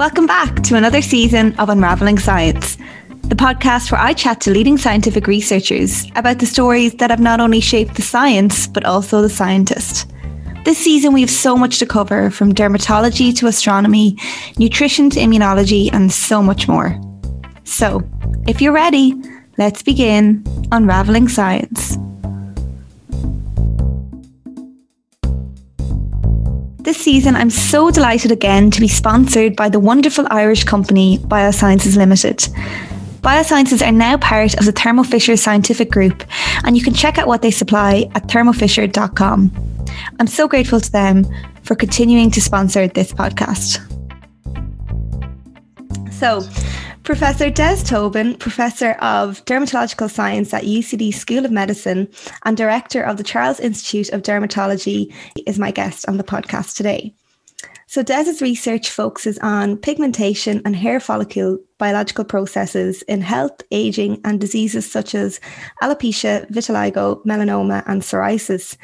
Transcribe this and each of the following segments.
Welcome back to another season of Unraveling Science, the podcast where I chat to leading scientific researchers about the stories that have not only shaped the science, but also the scientist. This season, we have so much to cover from dermatology to astronomy, nutrition to immunology, and so much more. So, if you're ready, let's begin Unraveling Science. This season, I'm so delighted again to be sponsored by the wonderful Irish company Biosciences Limited. Biosciences are now part of the Thermo Fisher Scientific Group, and you can check out what they supply at thermofisher.com. I'm so grateful to them for continuing to sponsor this podcast. So, Professor Des Tobin, Professor of Dermatological Science at UCD School of Medicine and Director of the Charles Institute of Dermatology, is my guest on the podcast today. So, Des's research focuses on pigmentation and hair follicle biological processes in health, aging, and diseases such as alopecia, vitiligo, melanoma, and psoriasis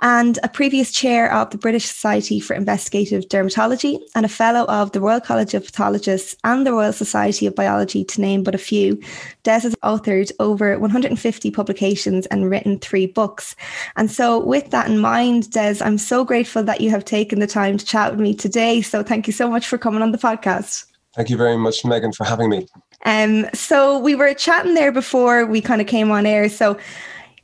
and a previous chair of the British Society for Investigative Dermatology and a fellow of the Royal College of Pathologists and the Royal Society of Biology, to name but a few. Des has authored over 150 publications and written three books. And so, with that in mind, Des, I'm so grateful that you have taken the time to chat with me today. So, thank you so much for coming on the podcast. Thank you very much, Megan, for having me. Um, so we were chatting there before we kind of came on air. So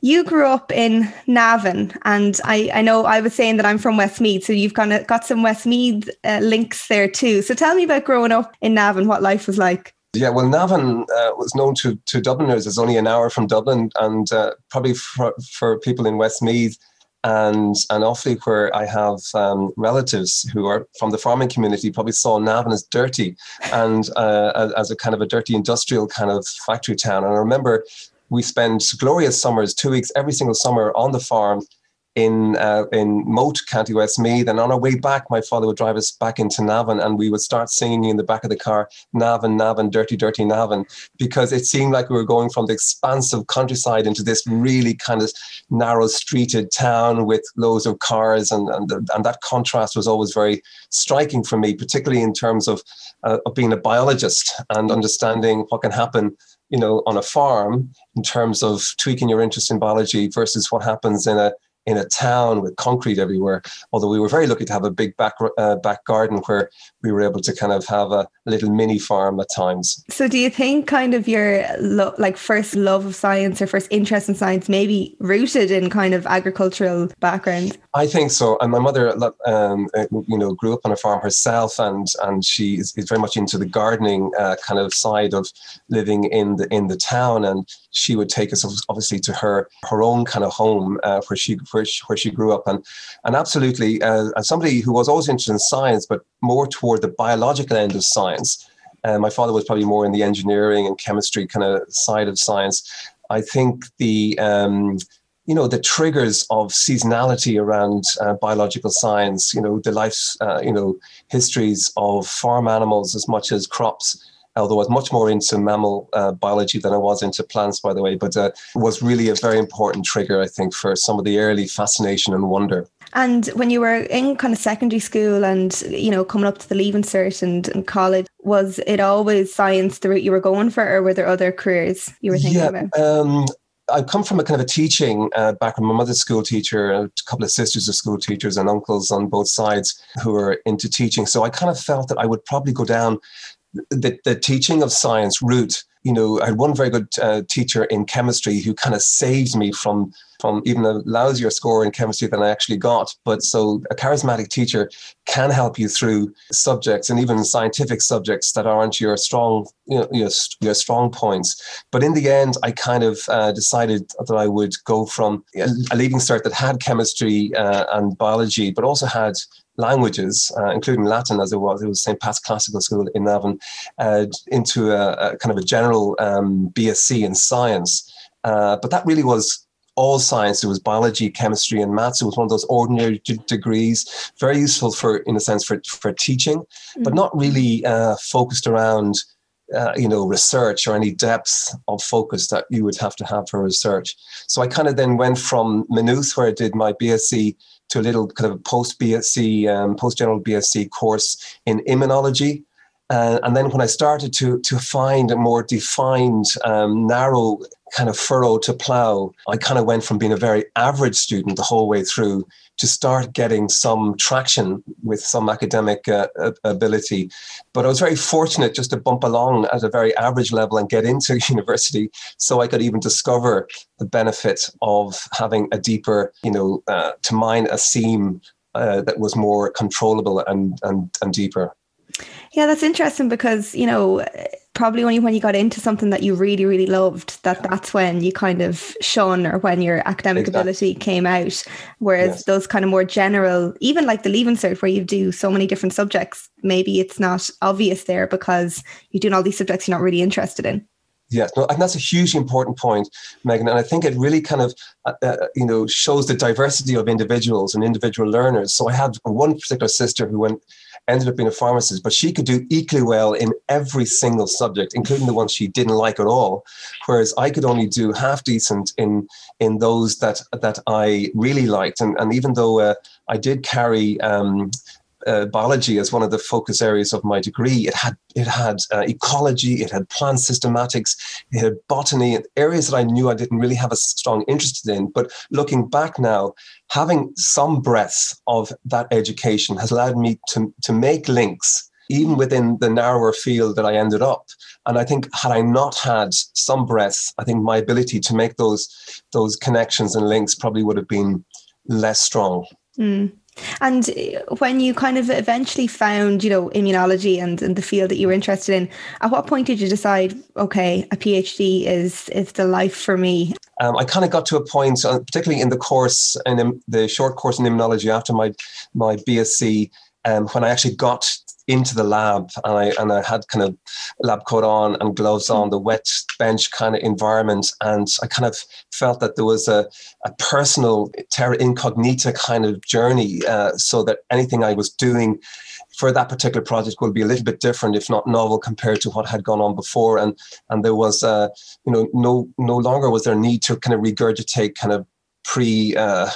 you grew up in Navan, and I, I know I was saying that I'm from Westmeath, so you've kind of got some Westmeath uh, links there too. So tell me about growing up in Navan, what life was like. Yeah, well, Navan uh, was known to, to Dubliners as only an hour from Dublin, and uh, probably for, for people in Westmeath and and Offaly, where I have um, relatives who are from the farming community, probably saw Navan as dirty and uh, as a kind of a dirty industrial kind of factory town. And I remember we spend glorious summers, two weeks every single summer on the farm in uh, in Moate, County Westmeath. And on our way back, my father would drive us back into Navan, and we would start singing in the back of the car, Navan, Navan, dirty, dirty Navan, because it seemed like we were going from the expansive countryside into this really kind of narrow streeted town with loads of cars, and and, and that contrast was always very striking for me, particularly in terms of, uh, of being a biologist and understanding what can happen you know, on a farm in terms of tweaking your interest in biology versus what happens in a in a town with concrete everywhere. Although we were very lucky to have a big back uh, back garden where we were able to kind of have a little mini farm at times. So, do you think kind of your lo- like first love of science or first interest in science maybe rooted in kind of agricultural background? I think so. And my mother, um, uh, you know, grew up on a farm herself, and and she is, is very much into the gardening uh, kind of side of living in the in the town. And she would take us obviously to her her own kind of home uh, where she where she, where she grew up, and and absolutely uh, as somebody who was always interested in science, but more toward the biological end of science. Uh, my father was probably more in the engineering and chemistry kind of side of science. I think the um, you know the triggers of seasonality around uh, biological science you know the life uh, you know histories of farm animals as much as crops although I was much more into mammal uh, biology than I was into plants, by the way, but uh, was really a very important trigger, I think, for some of the early fascination and wonder. And when you were in kind of secondary school and, you know, coming up to the leaving cert and, and college, was it always science the route you were going for, or were there other careers you were thinking yeah, about? Um, I come from a kind of a teaching uh, background. My mother's school teacher, a couple of sisters are school teachers, and uncles on both sides who are into teaching. So I kind of felt that I would probably go down the, the teaching of science route you know, I had one very good uh, teacher in chemistry who kind of saved me from from even a lousier score in chemistry than I actually got. But so a charismatic teacher can help you through subjects and even scientific subjects that aren't your strong, you know, your, your strong points. But in the end, I kind of uh, decided that I would go from a leaving cert that had chemistry uh, and biology, but also had languages, uh, including Latin as it was, it was St. Pat's Classical School in Navan, uh, into a, a, kind of a general um, BSc in science. Uh, but that really was all science. It was biology, chemistry, and maths. It was one of those ordinary d- degrees, very useful for, in a sense, for, for teaching, mm-hmm. but not really uh, focused around uh, you know, research or any depth of focus that you would have to have for research. So I kind of then went from Maynooth, where I did my BSc, to a little kind of a post BSc, um, post general BSc course in immunology. Uh, and then when I started to to find a more defined, um, narrow kind of furrow to plow, I kind of went from being a very average student the whole way through to start getting some traction with some academic uh, ability. But I was very fortunate just to bump along at a very average level and get into university so I could even discover the benefit of having a deeper, you know, uh, to mine a seam uh, that was more controllable and, and, and deeper. Yeah, that's interesting because, you know, probably only when you got into something that you really, really loved, that that's when you kind of shone or when your academic exactly. ability came out. Whereas yes. those kind of more general, even like the Leaving Cert where you do so many different subjects, maybe it's not obvious there because you're doing all these subjects you're not really interested in. Yes, no, and that's a hugely important point, Megan. And I think it really kind of, uh, uh, you know, shows the diversity of individuals and individual learners. So I had one particular sister who went ended up being a pharmacist, but she could do equally well in every single subject, including the ones she didn't like at all. Whereas I could only do half decent in in those that that I really liked. And, and even though uh, I did carry um, uh, biology as one of the focus areas of my degree. It had it had uh, ecology, it had plant systematics, it had botany, areas that I knew I didn't really have a strong interest in. But looking back now, having some breadth of that education has allowed me to to make links even within the narrower field that I ended up. And I think had I not had some breadth, I think my ability to make those those connections and links probably would have been less strong. Mm. And when you kind of eventually found, you know, immunology and, and the field that you were interested in, at what point did you decide, okay, a PhD is is the life for me? Um, I kind of got to a point, uh, particularly in the course and the short course in immunology after my my BSc, um, when I actually got into the lab and I and I had kind of lab coat on and gloves on, the wet bench kind of environment. And I kind of felt that there was a, a personal terra incognita kind of journey. Uh, so that anything I was doing for that particular project will be a little bit different, if not novel, compared to what had gone on before. And and there was, uh, you know, no no longer was there need to kind of regurgitate kind of pre uh,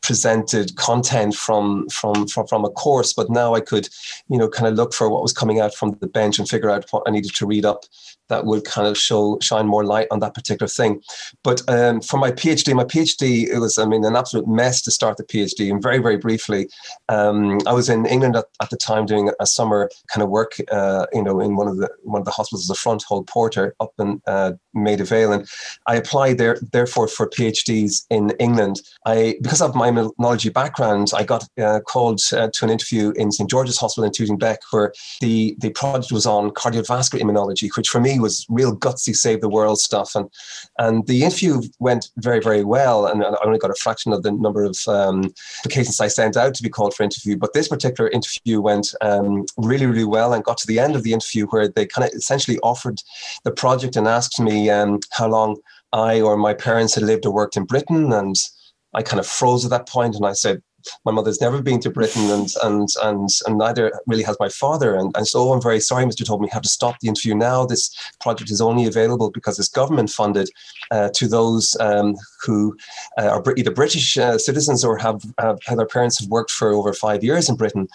presented content from, from from from a course but now i could you know kind of look for what was coming out from the bench and figure out what i needed to read up that would kind of show shine more light on that particular thing. But um, for my PhD, my PhD it was I mean an absolute mess to start the PhD. And very very briefly, um, I was in England at, at, the time doing a summer kind of work, uh, you know, in one of the one of the hospitals, the front hall porter up in uh, Maida Vale, and I applied there therefore for PhDs in England. I because of my immunology background, I got uh, called uh, to an interview in St George's Hospital in Tooting Bec, where the the project was on cardiovascular immunology, which for me was real gutsy save the world stuff. And and the interview went very very well. And I only got a fraction of the number of um, applications I sent out to be called for interview. But this particular interview went um, really really well and got to the end of the interview where they kind of essentially offered the project and asked me um, how long I or my parents had lived or worked in Britain. And I kind of froze at that point and I said my mother's never been to Britain and and and and neither really has my father. And, and so I'm very sorry, Mr. Tobin, we have to stop the interview now. This project is only available because it's government funded uh, to those um, who uh, are either British uh, citizens or have, have, have their parents have worked for over five years in Britain.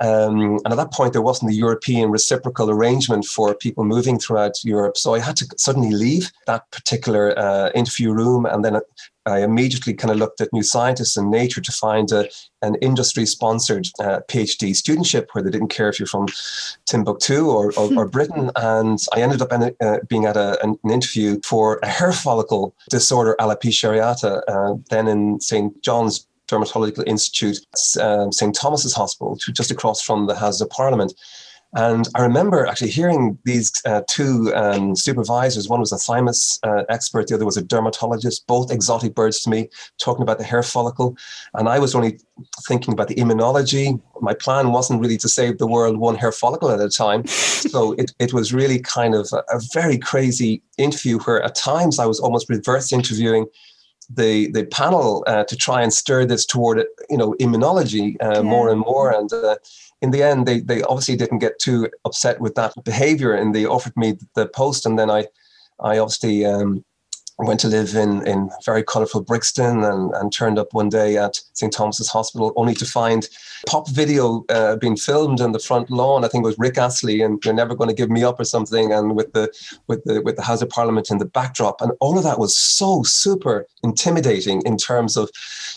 Um, and at that point, there wasn't the European reciprocal arrangement for people moving throughout Europe. So I had to suddenly leave that particular uh, interview room. And then I immediately kind of looked at New Scientists and Nature to find a, an industry sponsored uh, PhD studentship where they didn't care if you're from Timbuktu or, or, or Britain. And I ended up in, uh, being at a, an interview for a hair follicle disorder, alopecia areata, uh, then in St. John's Dermatological Institute, um, St. Thomas's Hospital, just across from the Houses of Parliament. And I remember actually hearing these uh, two um, supervisors. One was a thymus uh, expert, the other was a dermatologist, both exotic birds to me, talking about the hair follicle. And I was only thinking about the immunology. My plan wasn't really to save the world one hair follicle at a time. so it, it was really kind of a, a very crazy interview where at times I was almost reverse interviewing the the panel uh, to try and stir this toward you know immunology uh, yeah. more and more and uh, in the end they they obviously didn't get too upset with that behavior and they offered me the post and then I I obviously um, went to live in, in very colourful Brixton and, and turned up one day at St. Thomas's Hospital only to find pop video uh, being filmed on the front lawn. I think it was Rick Astley and You're Never Going to Give Me Up or something, and with the with the with the House of Parliament in the backdrop. And all of that was so super intimidating in terms of,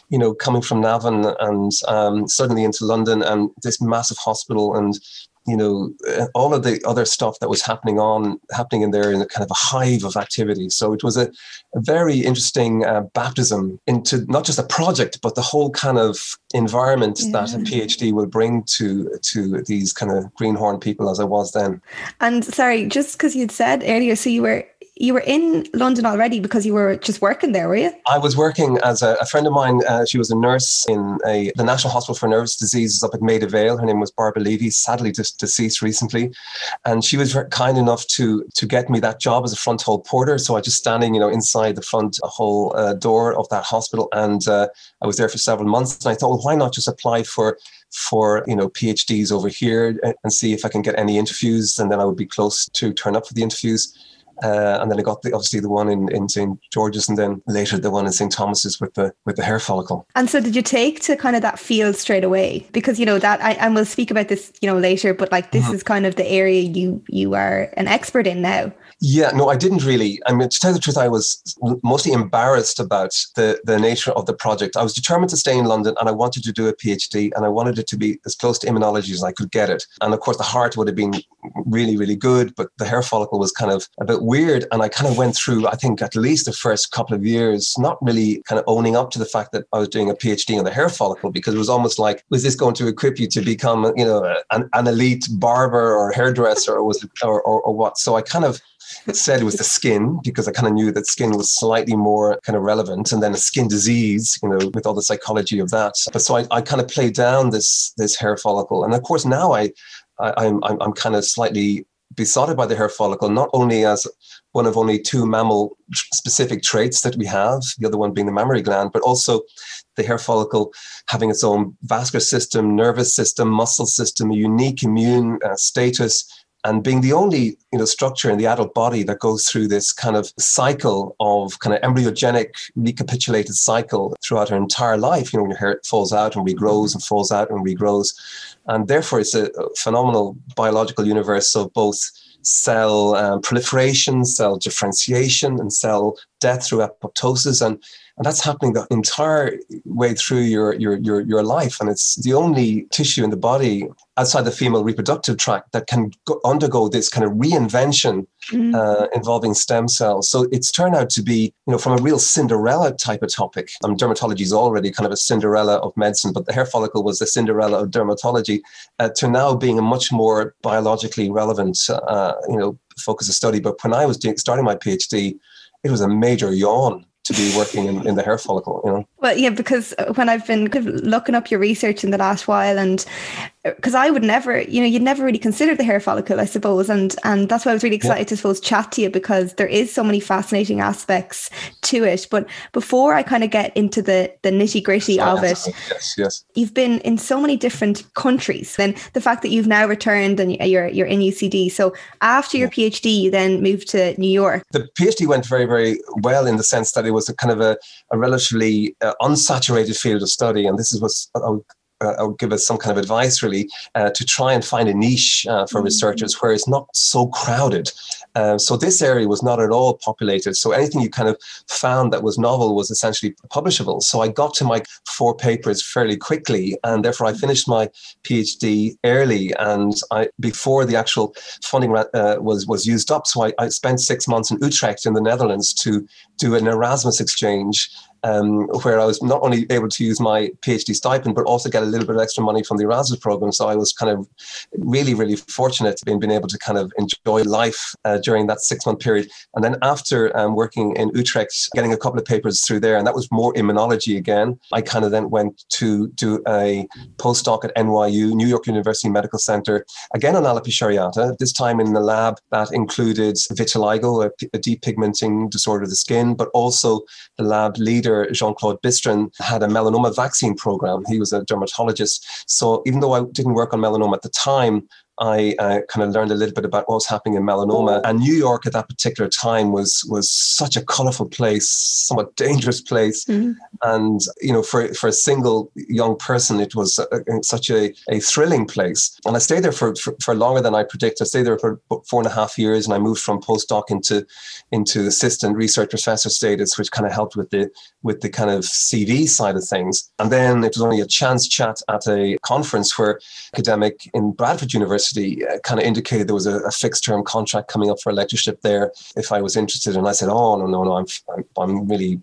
you know, coming from Navan and um, suddenly into London and this massive hospital and you know, uh, all of the other stuff that was happening on happening in there in a kind of a hive of activity. So it was a, a very interesting uh, baptism into not just a project, but the whole kind of environment yeah. that a PhD will bring to to these kind of greenhorn people as I was then. And sorry, just because you'd said earlier, so you were you were in London already because you were just working there, were you? I was working as a, a friend of mine. Uh, she was a nurse in a, the National Hospital for Nervous Diseases up at Maida Vale. Her name was Barbara Levy, sadly just deceased recently, and she was kind enough to to get me that job as a front hall porter. So I was just standing, you know, inside the front hall uh, door of that hospital, and uh, I was there for several months. And I thought, well, why not just apply for for you know PhDs over here and see if I can get any interviews, and then I would be close to turn up for the interviews. Uh, and then I got the, obviously the one in, in St George's, and then later the one in St Thomas's with the with the hair follicle. And so, did you take to kind of that field straight away? Because you know that, I, and we'll speak about this, you know, later. But like, this mm-hmm. is kind of the area you you are an expert in now. Yeah, no, I didn't really. I mean, to tell the truth, I was mostly embarrassed about the, the nature of the project. I was determined to stay in London and I wanted to do a PhD and I wanted it to be as close to immunology as I could get it. And of course, the heart would have been really, really good, but the hair follicle was kind of a bit weird. And I kind of went through, I think, at least the first couple of years, not really kind of owning up to the fact that I was doing a PhD on the hair follicle because it was almost like, was this going to equip you to become, you know, an, an elite barber or hairdresser or was it, or, or, or what? So I kind of it said it was the skin because I kind of knew that skin was slightly more kind of relevant, and then a skin disease, you know, with all the psychology of that. But so I, I kind of played down this this hair follicle, and of course now I, I I'm I'm, I'm kind of slightly besotted by the hair follicle, not only as one of only two mammal specific traits that we have, the other one being the mammary gland, but also the hair follicle having its own vascular system, nervous system, muscle system, a unique immune uh, status, and being the only you know structure in the adult body that goes through this kind of cycle of kind of embryogenic recapitulated cycle throughout her entire life you know when your hair falls out and regrows and falls out and regrows. And therefore it's a phenomenal biological universe of both cell um, proliferation cell differentiation and cell death through apoptosis and and that's happening the entire way through your your your your life and it's the only tissue in the body outside the female reproductive tract that can go, undergo this kind of reinvention mm. uh, involving stem cells. So it's turned out to be you know from a real cinderella type of topic. Um, dermatology is already kind of a cinderella of medicine but the hair follicle was the cinderella of dermatology uh, to now being a much more biologically relevant uh, you know focus of study. But when i was doing, starting my phd it was a major yawn to be working in, in the hair follicle, you know? Well, yeah, because when I've been looking up your research in the last while and because I would never, you know, you'd never really consider the hair follicle, I suppose, and and that's why I was really excited yeah. to suppose chat to you because there is so many fascinating aspects to it. But before I kind of get into the the nitty gritty of it, yes, yes, you've been in so many different countries. Then the fact that you've now returned and you're you're in UCD. So after your yeah. PhD, you then moved to New York. The PhD went very very well in the sense that it was a kind of a, a relatively uh, unsaturated field of study, and this is what uh, I give us some kind of advice really uh, to try and find a niche uh, for mm-hmm. researchers where it's not so crowded. Uh, so this area was not at all populated. So anything you kind of found that was novel was essentially publishable. So I got to my four papers fairly quickly, and therefore I finished my PhD early. And I before the actual funding uh, was was used up, so I, I spent six months in Utrecht in the Netherlands to do an Erasmus exchange um, where I was not only able to use my PhD stipend, but also get a little bit of extra money from the Erasmus program. So I was kind of really, really fortunate in being able to kind of enjoy life uh, during that six month period. And then after um, working in Utrecht, getting a couple of papers through there, and that was more immunology again, I kind of then went to do a postdoc at NYU, New York University Medical Center, again on alopecia areata, this time in the lab that included vitiligo, a, a depigmenting disorder of the skin, but also the lab leader Jean Claude Bystryn, had a melanoma vaccine program. He was a dermatologist. So even though I didn't work on melanoma at the time, I uh, kind of learned a little bit about what was happening in melanoma. And New York at that particular time was was such a colorful place, somewhat dangerous place. Mm-hmm. And you know, for for a single young person, it was a, a, such a, a thrilling place. And I stayed there for, for, for longer than I predicted. I stayed there for four and a half years, and I moved from postdoc into into assistant research professor status, which kind of helped with the with the kind of CV side of things. And then it was only a chance chat at a conference where academic in Bradford University uh, kind of indicated there was a, a, fixed term contract coming up for a lectureship there if I was interested. And I said, oh, no, no, no, I'm, I'm, I'm really,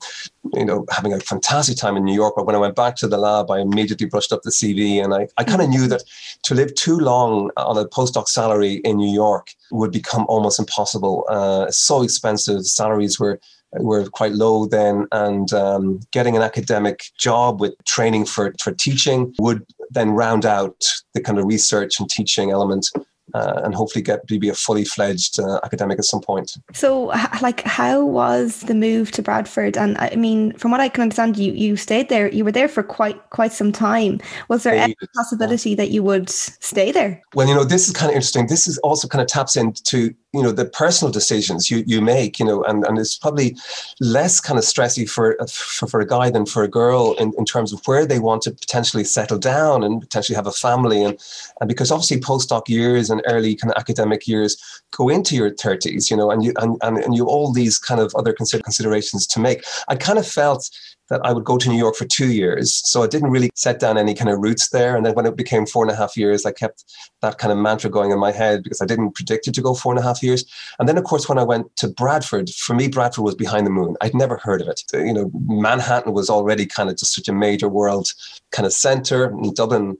you know, having a fantastic time in New York. But when I went back to the lab, I immediately brushed up the CV and I, I kind of knew that to live too long on a postdoc salary in New York would become almost impossible. Uh, so expensive. Salaries were were quite low then, and um, getting an academic job with training for, for teaching would then round out the kind of research and teaching element uh, and hopefully get to be a fully fledged uh, academic at some point. So, like, how was the move to Bradford? And I mean, from what I can understand, you you stayed there. You were there for quite quite some time. Was there any possibility that you would stay there? Well, you know, this is kind of interesting. This is also kind of taps into you know the personal decisions you you make. You know, and and it's probably less kind of stressy for for, for a guy than for a girl in, in terms of where they want to potentially settle down and potentially have a family and and because obviously postdoc years and early kind of academic years go into your 30s, you know, and you and, and, and you all these kind of other consider- considerations to make. I kind of felt that I would go to New York for two years. So I didn't really set down any kind of roots there. And then when it became four and a half years, I kept that kind of mantra going in my head because I didn't predict it to go four and a half years. And then, of course, when I went to Bradford, for me, Bradford was behind the moon. I'd never heard of it. You know, Manhattan was already kind of just such a major world kind of center. And Dublin,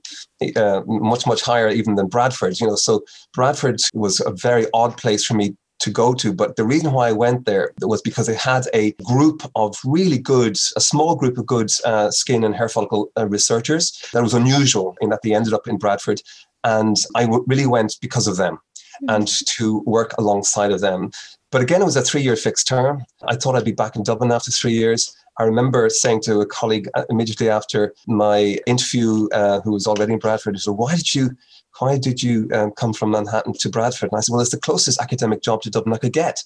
uh, much, much higher even than Bradford, you know. So Bradford was a very odd place for me to go to. But the reason why I went there was because it had a group of really good, a small group of good uh, skin and hair follicle uh, researchers that was unusual in that they ended up in Bradford. And I w- really went because of them mm-hmm. and to work alongside of them. But again, it was a three year fixed term. I thought I'd be back in Dublin after three years. I remember saying to a colleague uh, immediately after my interview, uh, who was already in Bradford, he said, Why did you why did you um, come from Manhattan to Bradford? And I said, well, it's the closest academic job to Dublin I could get.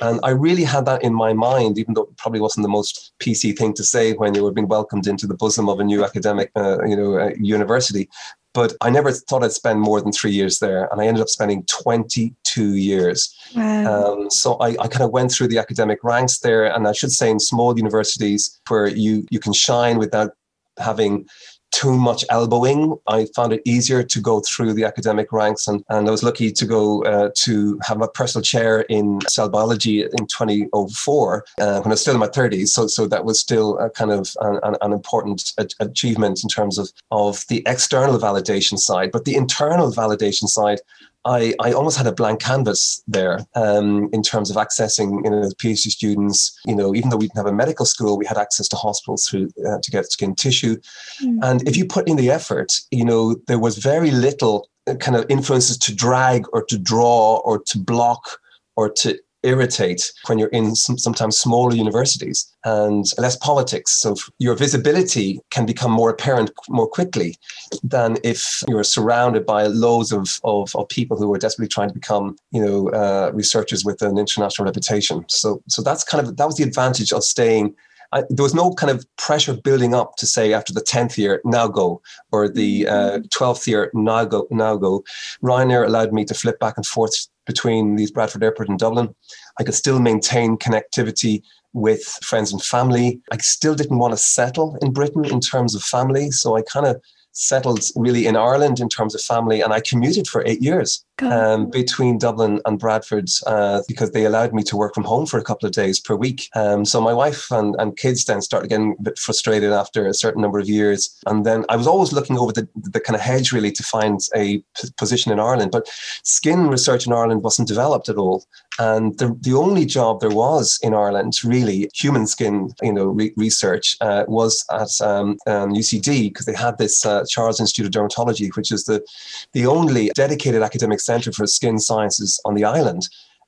And I really had that in my mind, even though it probably wasn't the most PC thing to say when you were being welcomed into the bosom of a new academic, uh, you know, uh, university. But I never thought I'd spend more than three years there. And I ended up spending 22 years. Wow. Um, so I, I kind of went through the academic ranks there. And I should say in small universities where you, you can shine without having too much elbowing. I found it easier to go through the academic ranks, and, and I was lucky to go uh, to have a personal chair in cell biology in 2004 uh, when I was still in my 30s. So, so that was still a kind of an, an important achievement in terms of, of the external validation side. But the internal validation side, I, I almost had a blank canvas there um, in terms of accessing you know PhD students. You know, even though we didn't have a medical school, we had access to hospitals through uh, to get skin tissue. Mm. And if you put in the effort, you know, there was very little uh, kind of influences to drag or to draw or to block or to irritate when you're in some, sometimes smaller universities and less politics. So your visibility can become more apparent more quickly than if you're surrounded by loads of, of, of people who are desperately trying to become, you know, uh, researchers with an international reputation. So, so that's kind of, that was the advantage of staying I, there was no kind of pressure building up to say after the 10th year, now go, or the uh, 12th year, now go, now go. Ryanair allowed me to flip back and forth between these Bradford Airport and Dublin. I could still maintain connectivity with friends and family. I still didn't want to settle in Britain in terms of family. So I kind of settled really in Ireland in terms of family. And I commuted for eight years um, between Dublin and Bradford uh, because they allowed me to work from home for a couple of days per week. Um, so my wife and, and kids then started getting a bit frustrated after a certain number of years. And then I was always looking over the, the kind of hedge really to find a p- position in Ireland. But skin research in Ireland wasn't developed at all. And the, the only job there was in Ireland, really, human skin, you know, re- research, uh, was at um, um, UCD because they had this uh, Charles Institute of Dermatology, which is the the only dedicated academic Centre for Skin Sciences on the island.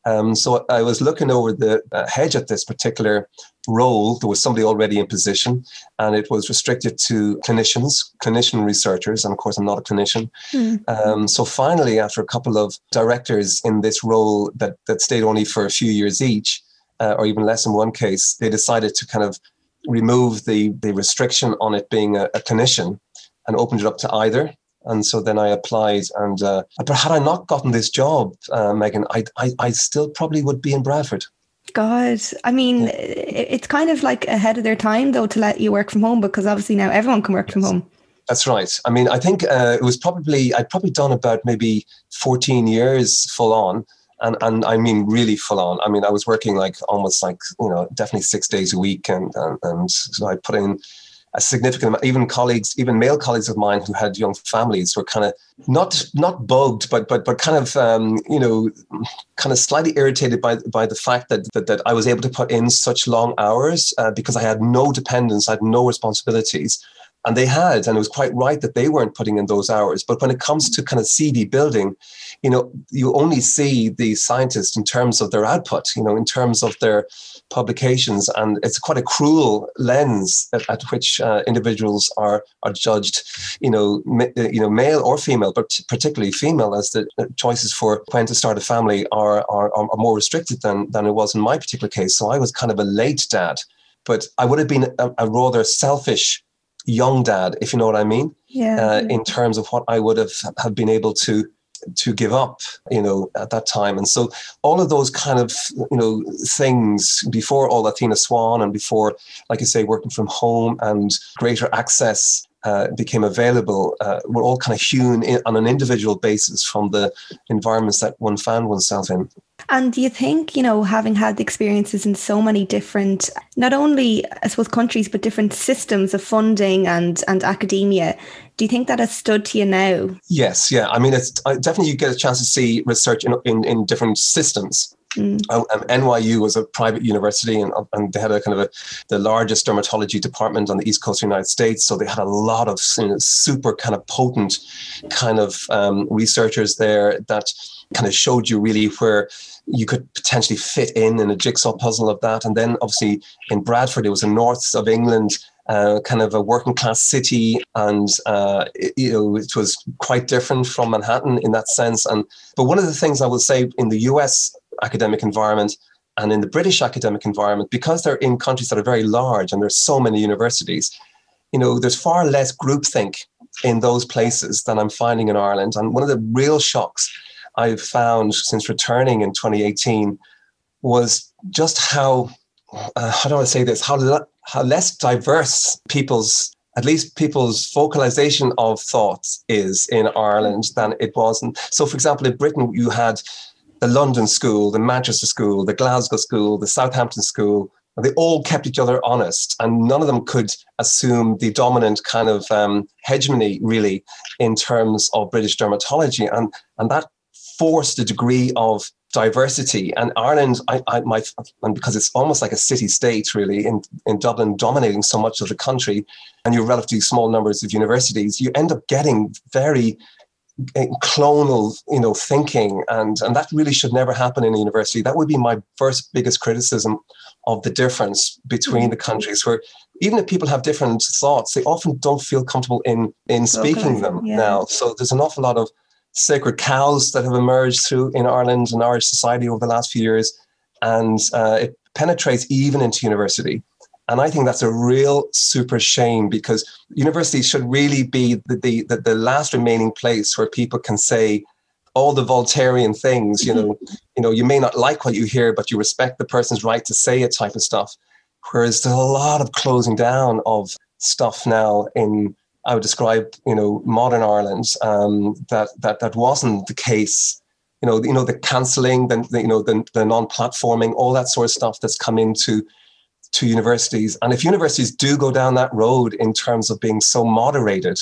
Um, so I was looking over the uh, hedge at this particular role. There was somebody already in position, and it was restricted to clinicians, clinician researchers. And of course, I'm not a clinician. Mm. Um, so finally, after a couple of directors in this role that, that stayed only for a few years each, uh, or even less in one case, they decided to kind of remove the, the restriction on it being a, a clinician and opened it up to either. And so then I applied, and uh, but had I not gotten this job, uh, Megan, I, I I still probably would be in Bradford. God, I mean, yeah. it's kind of like ahead of their time though to let you work from home because obviously now everyone can work yes. from home. That's right. I mean, I think uh, it was probably I'd probably done about maybe fourteen years full on. And, and I mean really full on. I mean, I was working like almost like you know definitely six days a week, and and, and so I put in a significant amount, even colleagues, even male colleagues of mine who had young families were kind of not not bugged, but but but kind of um, you know kind of slightly irritated by by the fact that that, that I was able to put in such long hours uh, because I had no dependents, I had no responsibilities. And they had, and it was quite right that they weren't putting in those hours. But when it comes to kind of CV building, you know, you only see the scientists in terms of their output, you know, in terms of their publications, and it's quite a cruel lens at, at which uh, individuals are are judged, you know, uh, you know, male or female, but particularly female, as the choices for when to start a family are are, are more restricted than than it was in my particular case. So I was kind of a late dad, but I would have been a, a rather selfish young dad, if you know what I mean. Yeah. Uh, in terms of what I would have have been able to to give up, you know, at that time. And so all of those kind of, you know, things before all Athena Swan and before, like you say, working from home and greater access uh, became available uh, were all kind of hewn in, on an individual basis from the environments that one found oneself in. And do you think, you know, having had the experiences in so many different, not only, I suppose, countries, but different systems of funding and, and academia, do you think that has stood to you now? Yes, yeah. I mean, it's definitely you get a chance to see research in, in, in different systems. Mm. Um, NYU was a private university, and, and they had a kind of a, the largest dermatology department on the east coast of the United States. So they had a lot of you know, super kind of potent kind of um, researchers there that kind of showed you really where you could potentially fit in in a jigsaw puzzle of that. And then obviously in Bradford, it was in north of England. Uh, kind of a working class city, and uh, it, you know it was quite different from Manhattan in that sense. And but one of the things I will say in the U.S. academic environment and in the British academic environment, because they're in countries that are very large and there's so many universities, you know, there's far less groupthink in those places than I'm finding in Ireland. And one of the real shocks I've found since returning in 2018 was just how uh, how do I say this? How le- how less diverse people's at least people's vocalization of thoughts is in Ireland than it was. And so, for example, in Britain, you had the London School, the Manchester School, the Glasgow School, the Southampton School. They all kept each other honest, and none of them could assume the dominant kind of um, hegemony, really, in terms of British dermatology. And, and that forced a degree of diversity. And Ireland, I, I, my, and because it's almost like a city state, really, in, in Dublin, dominating so much of the country, and your relatively small numbers of universities, you end up getting very clonal, you know, thinking, and and that really should never happen in a university. That would be my first biggest criticism of the difference between the countries, where even if people have different thoughts, they often don't feel comfortable in in speaking okay. them yeah. now. So there's an awful lot of sacred cows that have emerged through in Ireland and Irish society over the last few years, and uh, it penetrates even into university. And I think that's a real super shame because universities should really be the, the, the, the last remaining place where people can say all the Voltairean things, you know, you know, you may not like what you hear, but you respect the person's right to say it type of stuff. Whereas there's a lot of closing down of stuff now in I would describe, you know, modern Ireland, um, that that that wasn't the case. You know, you know the cancelling, the, the you know the, the non-platforming, all that sort of stuff that's come into to universities. And if universities do go down that road in terms of being so moderated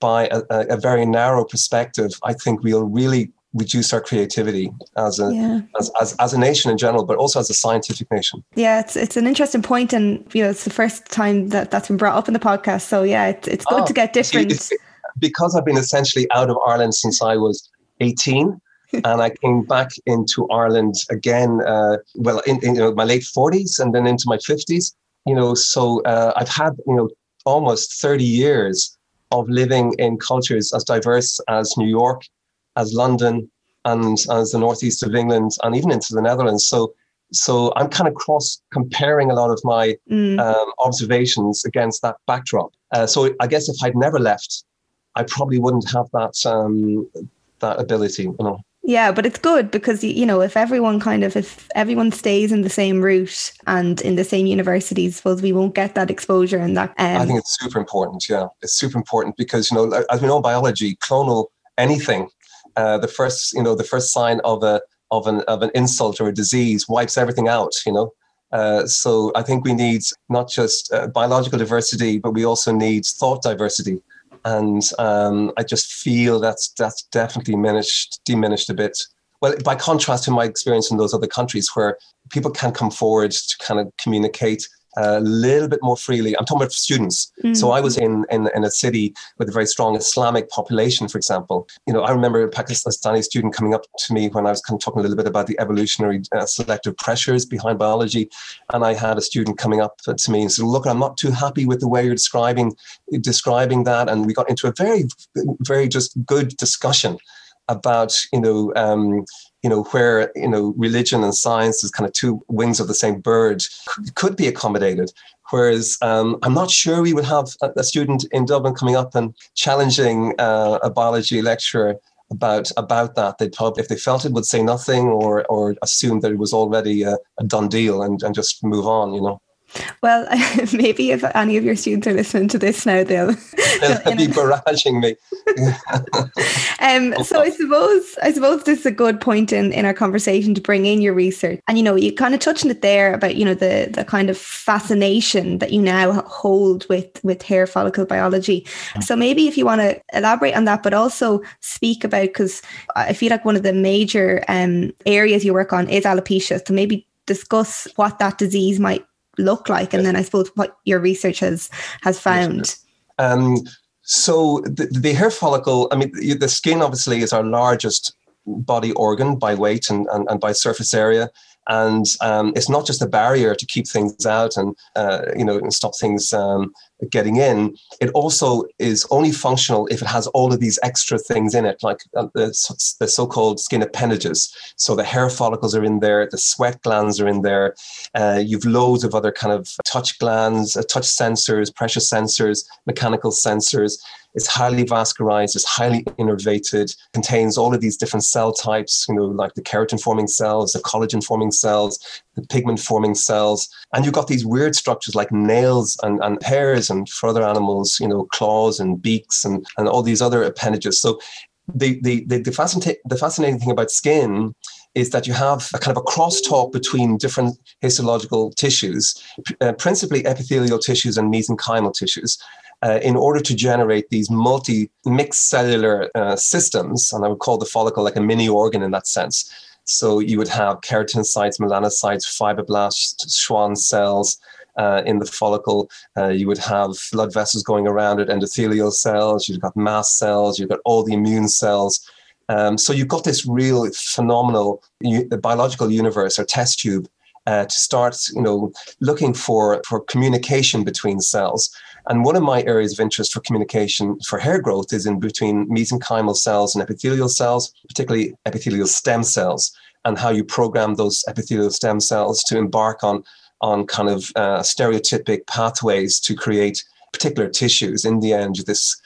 by a, a very narrow perspective, I think we'll really reduce our creativity as a yeah. as, as, as a nation in general, but also as a scientific nation. Yeah, it's it's an interesting point, and you know, it's the first time that that's been brought up in the podcast. So yeah, it's it's good oh, to get different. It, it, because I've been essentially out of Ireland since I was eighteen. And I came back into Ireland again, uh, well, in, in you know, my late 40s and then into my 50s. You know, so uh, I've had, you know, almost 30 years of living in cultures as diverse as New York, as London, and as the northeast of England, and even into the Netherlands. So, so I'm kind of cross comparing a lot of my mm. um, observations against that backdrop. Uh, so I guess if I'd never left, I probably wouldn't have that um, that ability. You know. Yeah, but it's good because you know if everyone kind of if everyone stays in the same route and in the same universities, suppose we won't get that exposure and that. Um, I think it's super important. Yeah, it's super important because you know as we know biology, clonal anything, uh, the first you know the first sign of a of an of an insult or a disease wipes everything out. You know. Uh, so I think we need not just uh, biological diversity, but we also need thought diversity and um, I just feel that's that's definitely diminished diminished a bit. Well, by contrast to my experience in those other countries where people can come forward to kind of communicate a little bit more freely. I'm talking about students. Mm-hmm. So I was in, in, in a city with a very strong Islamic population, for example. You know, I remember a Pakistani student coming up to me when I was kind of talking a little bit about the evolutionary uh, selective pressures behind biology, and I had a student coming up to me and said, "Look, I'm not too happy with the way you're describing describing that," and we got into a very, very just good discussion about you know um, you know, where, you know, religion and science is kind of two wings of the same bird could be accommodated. Whereas um, I'm not sure we would have a, student in Dublin coming up and challenging uh, a biology lecturer about about that. They'd probably, if they felt it, would say nothing or or assume that it was already a, a done deal and, and just move on, you know. Well, maybe if any of your students are listening to this now, they'll, they'll be barraging me. um, so I suppose I suppose this is a good point in, in our conversation to bring in your research. And you know, you kind of touched on it there about you know the the kind of fascination that you now hold with with hair follicle biology. So maybe if you want to elaborate on that, but also speak about because I feel like one of the major um, areas you work on is alopecia. So maybe discuss what that disease might look like? And then i suppose what your research has has found. um, so the, the, hair follicle i mean the skin obviously is our largest body organ by weight and, and, and by surface area. And um, it's not just a barrier to keep things out and uh, you know and stop things um, getting in. It also is only functional if it has all of these extra things in it, like uh, the, the so-called skin appendages. So the hair follicles are in there, the sweat glands are in there. Uh, you've loads of other kind of touch glands, uh, touch sensors, pressure sensors, mechanical sensors. It's highly vascularized, it's highly innervated, contains all of these different cell types, you know, like the keratin forming cells, the collagen forming cells, the pigment forming cells. And you've got these weird structures like nails and, and hairs and for other animals, you know, claws and beaks and, and all these other appendages. So the, the, the, the, fascinating, the fascinating thing about skin is that you have a kind of a crosstalk between different histological tissues, uh, principally epithelial tissues and mesenchymal tissues uh, in order to generate these multi mixed cellular uh, systems. And I would call the follicle like a mini organ in that sense. So you would have keratinocytes, melanocytes, fibroblasts, Schwann cells, uh, in the follicle. Uh, you would have blood vessels going around it, endothelial cells, you've got mast cells, you've got all the immune cells. Um, so you've got this real phenomenal u- biological universe or test tube uh, to start, you know, looking for for communication between cells. And one of my areas of interest for communication for hair growth is in between mesenchymal cells and epithelial cells, particularly epithelial stem cells, and how you program those epithelial stem cells to embark on, on kind of uh, stereotypic pathways to create particular tissues. In the end, this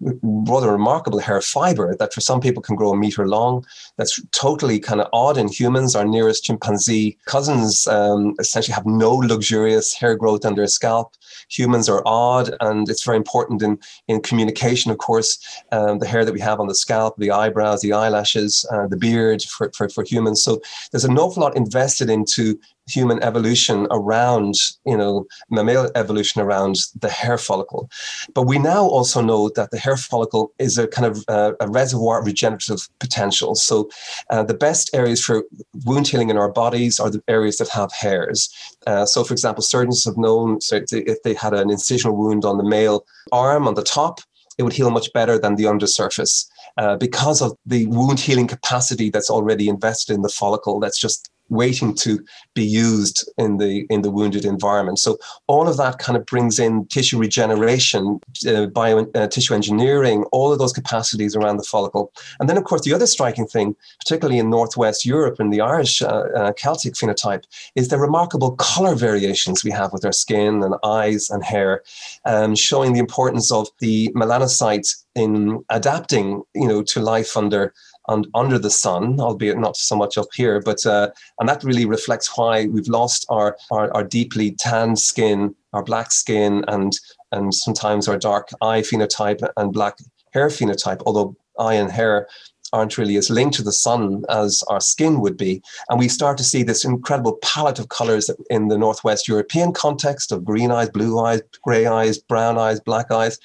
rather remarkable hair fiber that for some people can grow a meter long. That's totally kind of odd in humans. Our nearest chimpanzee cousins um, essentially have no luxurious hair growth on their scalp. Humans are odd, and it's very important in, in communication, of course. Um, the hair that we have on the scalp, the eyebrows, the eyelashes, uh, the beard for, for, for humans. So there's an awful lot invested into human evolution around, you know, mammal evolution around the hair follicle. But we now also know that the hair follicle is a kind of uh, a reservoir of regenerative potential. So uh, the best areas for wound healing in our bodies are the areas that have hairs. Uh, so, for example, surgeons have known so if they had an incisional wound on the male arm on the top, it would heal much better than the undersurface uh, because of the wound healing capacity that's already invested in the follicle that's just waiting to be used in the in the wounded environment. So all of that kind of brings in tissue regeneration, uh, bio uh, tissue engineering, all of those capacities around the follicle. And then, of course, the other striking thing, particularly in Northwest Europe and the Irish uh, uh Celtic phenotype, is the remarkable color variations we have with our skin and eyes and hair, um, showing the importance of the melanocytes in adapting, you know, to life under and under the sun, albeit not so much up here. But uh, and that really reflects why we've lost our, our, our deeply tanned skin, our black skin, and and sometimes our dark eye phenotype and black hair phenotype. Although eye and hair aren't really as linked to the sun as our skin would be. And we start to see this incredible palette of colors in the Northwest European context of green eyes, blue eyes, gray eyes, brown eyes, black eyes,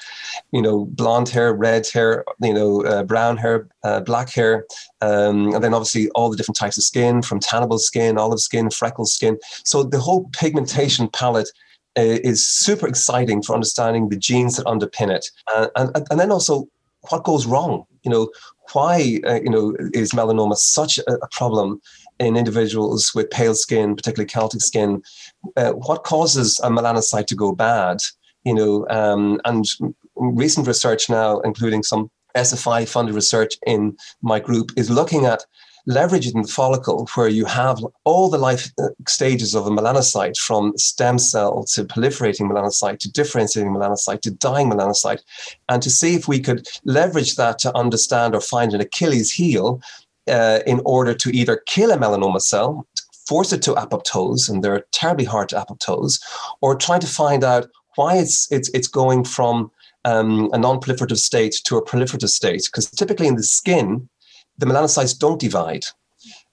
you know, blonde hair, red hair, you know, uh, brown hair, uh, black hair. Um, and then obviously all the different types of skin from tannable skin, olive skin, freckle skin. So the whole pigmentation palette uh, is super exciting for understanding the genes that underpin it. Uh, and, and then also what goes wrong you know why uh, you know is melanoma such a, a, problem in individuals with pale skin particularly celtic skin? Uh, what causes a melanocyte to go bad you know um, and recent research now including some sfi funded research in my group is looking at leveraging the follicle where you have all the life uh, stages of a melanocyte from stem cell to proliferating melanocyte to differentiating melanocyte to dying melanocyte. And to see if we could leverage that to understand or find an achilles heel uh, in order to either kill a melanoma cell force it to apoptose and they're terribly hard to apoptose or try to find out why it's it's it's going from um, a non-proliferative state to a proliferative state. Because typically in the skin the melanocytes don't divide,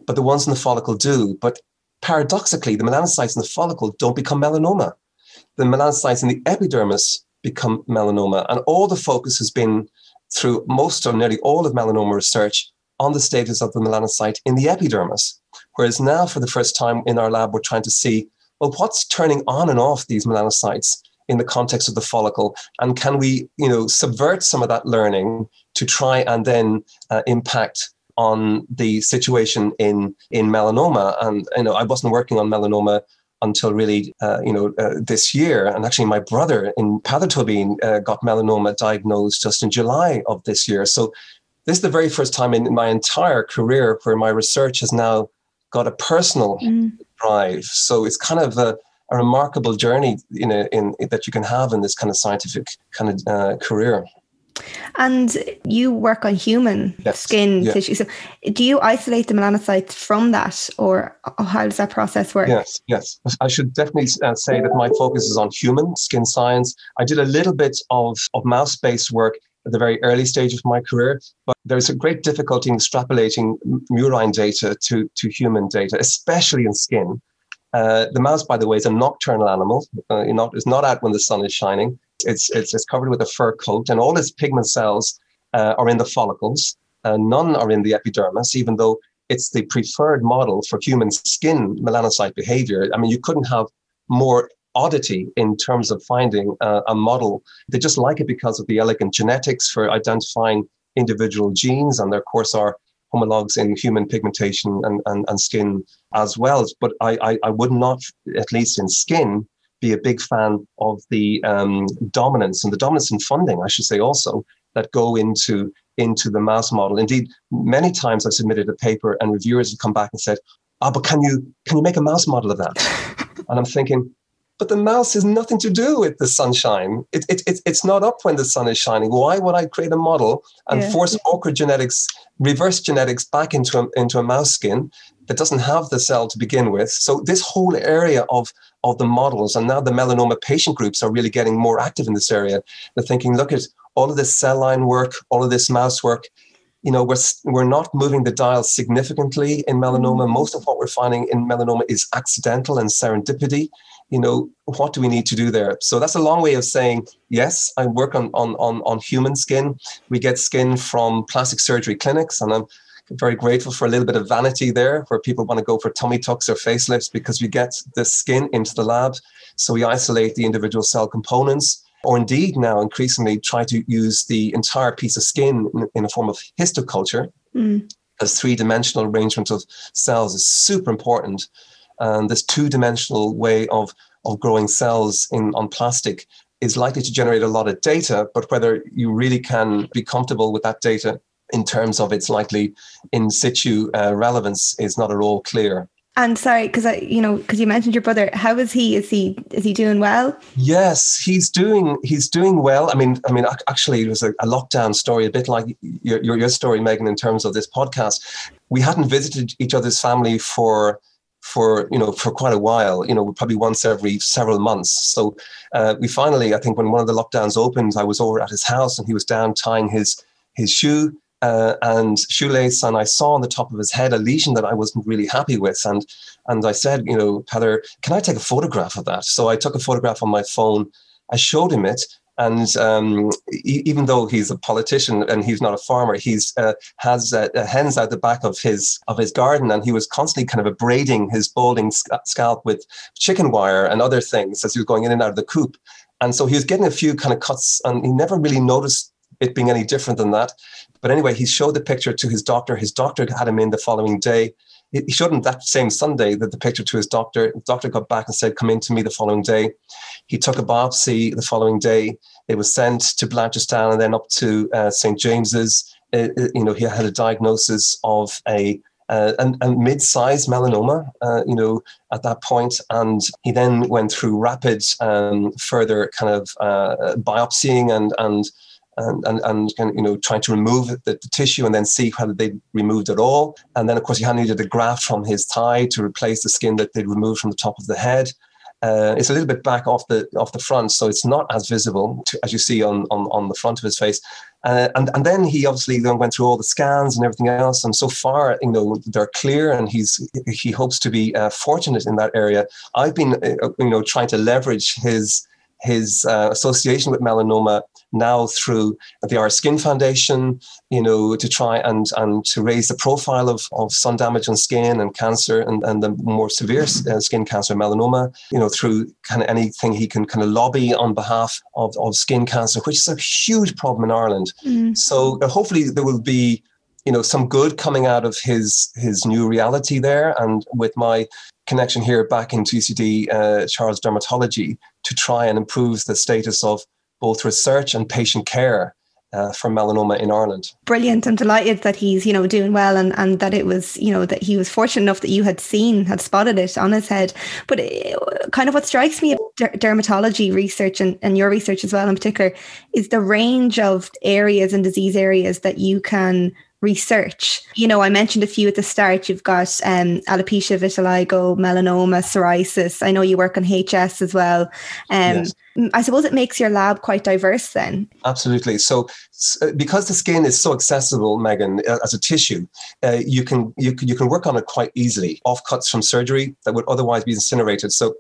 but the ones in the follicle do. But paradoxically, the melanocytes in the follicle don't become melanoma. The melanocytes in the epidermis become melanoma. And all the focus has been through most or nearly all of melanoma research on the status of the melanocyte in the epidermis. Whereas now, for the first time in our lab, we're trying to see well, what's turning on and off these melanocytes in the context of the follicle? And can we, you know, subvert some of that learning to try and then uh, impact on the situation in in melanoma. And you know, I wasn't working on melanoma until really, uh, you know, uh, this year. And actually, my brother in Peadar Tóibín uh, got melanoma diagnosed just in July of this year. So this is the very first time in my entire career where my research has now got a personal mm. drive. So it's kind of a, a remarkable journey, you know, in, in, that you can have in this kind of scientific kind of uh, career. And you work on human yes. skin yes. tissue. So, do you isolate the melanocytes from that, or how does that process work? Yes, yes. I should definitely uh, say that my focus is on human skin science. I did a little bit of, of mouse based work at the very early stage of my career, but there's a great difficulty in extrapolating murine data to, to human data, especially in skin. Uh, the mouse, by the way, is a nocturnal animal. Uh, not, it's not out when the sun is shining. It's, it's, it's covered with a fur coat, and all its pigment cells uh, are in the follicles. Uh, none are in the epidermis, even though it's the preferred model for human skin melanocyte behavior. I mean, you couldn't have more oddity in terms of finding uh, a model. They just like it because of the elegant genetics for identifying individual genes, and there, of course, are homologs in human pigmentation and, and, and skin as well. But I, I, I would not, at least in skin, be a big fan of the um, dominance and the dominance in funding, I should say, also that go into into the mouse model. Indeed, many times I've submitted a paper and reviewers have come back and said, "Ah, oh, but can you can you make a mouse model of that?" and I'm thinking, but the mouse has nothing to do with the sunshine. It, it, it, it's not up when the sun is shining. Why would I create a model and yeah. force awkward genetics, reverse genetics back into a, into a mouse skin that doesn't have the cell to begin with? So this whole area of of the models. And now the melanoma patient groups are really getting more active in this area. They're thinking, look at all of this cell line work, all of this mouse work. You know, we're, we're not moving the dial significantly in melanoma. Mm-hmm. Most of what we're finding in melanoma is accidental and serendipity. You know, what do we need to do there? So that's a long way of saying, yes, I work on, on, on, on human skin. We get skin from plastic surgery clinics, and I'm very grateful for a little bit of vanity there where people want to go for tummy tucks or facelifts because we get the skin into the lab. So we isolate the individual cell components or indeed now increasingly try to use the entire piece of skin in, a form of histoculture. Mm. As three dimensional arrangement of cells is super important. And this two dimensional way of, of growing cells in on plastic is likely to generate a lot of data, but whether you really can be comfortable with that data in terms of its likely in situ uh, relevance is not at all clear. And sorry, because I, you know, because you mentioned your brother. How is he? Is he is he doing well? Yes, he's doing he's doing well. I mean, I mean, actually, it was a, a lockdown story, a bit like your, your your story, Megan, in terms of this podcast. We hadn't visited each other's family for for you know for quite a while you know probably once every several months so uh, we finally i think when one of the lockdowns opened i was over at his house and he was down tying his his shoe uh, and shoelace, and I saw on the top of his head a lesion that I wasn't really happy with, and and I said, you know, Peadar, can I take a photograph of that? So I took a photograph on my phone. I showed him it, and um, e- even though he's a politician and he's not a farmer, he's uh, has uh, hens out the back of his of his garden, and he was constantly kind of abrading his balding sc- scalp with chicken wire and other things as he was going in and out of the coop. And so he was getting a few kind of cuts, and he never really noticed it being any different than that. But anyway, he showed the picture to his doctor. His doctor had him in the following day. He showed him that same Sunday that the picture to his doctor. The doctor got back and said, "Come in to me the following day." He took a biopsy the following day. It was sent to Blanchardstown and then up to uh, St James's. Uh, uh, you know, he had a diagnosis of a uh, and, and mid-sized melanoma, uh, you know, at that point. And he then went through rapid um, further kind of uh, biopsying and and and, and, and kind of, you know, trying to remove the, the, tissue and then see whether they removed it all. And then, of course, he had needed a graft from his thigh to replace the skin that they'd removed from the top of the head. Uh, it's a little bit back off the off the front, so it's not as visible to, as you see on, on on the front of his face. Uh, and and then he obviously then went through all the scans and everything else, and so far, you know, they're clear, and he's he hopes to be uh, fortunate in that area. I've been, uh, you know, trying to leverage his his uh, association with melanoma now through the Irish Skin Foundation, you know, to try and and to raise the profile of, of sun damage on skin and cancer and, and the more severe uh, skin cancer, melanoma, you know, through kind of anything he can kind of lobby on behalf of, of skin cancer, which is a huge problem in Ireland. Mm. So uh, hopefully there will be you know some good coming out of his his new reality there and with my connection here back into UCD uh, Charles Dermatology to try and improve the status of both research and patient care uh, for melanoma in Ireland. Brilliant. I'm delighted that he's, you know, doing well and, and that it was, you know, that he was fortunate enough that you had seen, had spotted it on his head. But it, uh, kind of what strikes me about dermatology research and, and your research as well in particular is the range of areas and disease areas that you can research. You know, I mentioned a few at the start. You've got um, alopecia, vitiligo, melanoma, psoriasis. I know you work on HS as well. Um, yes. I suppose it makes your lab quite diverse then. Absolutely. So, uh, because the skin is so accessible, Megan, uh, as a tissue, uh, you can you can you can work on it quite easily. Offcuts from surgery that would otherwise be incinerated. So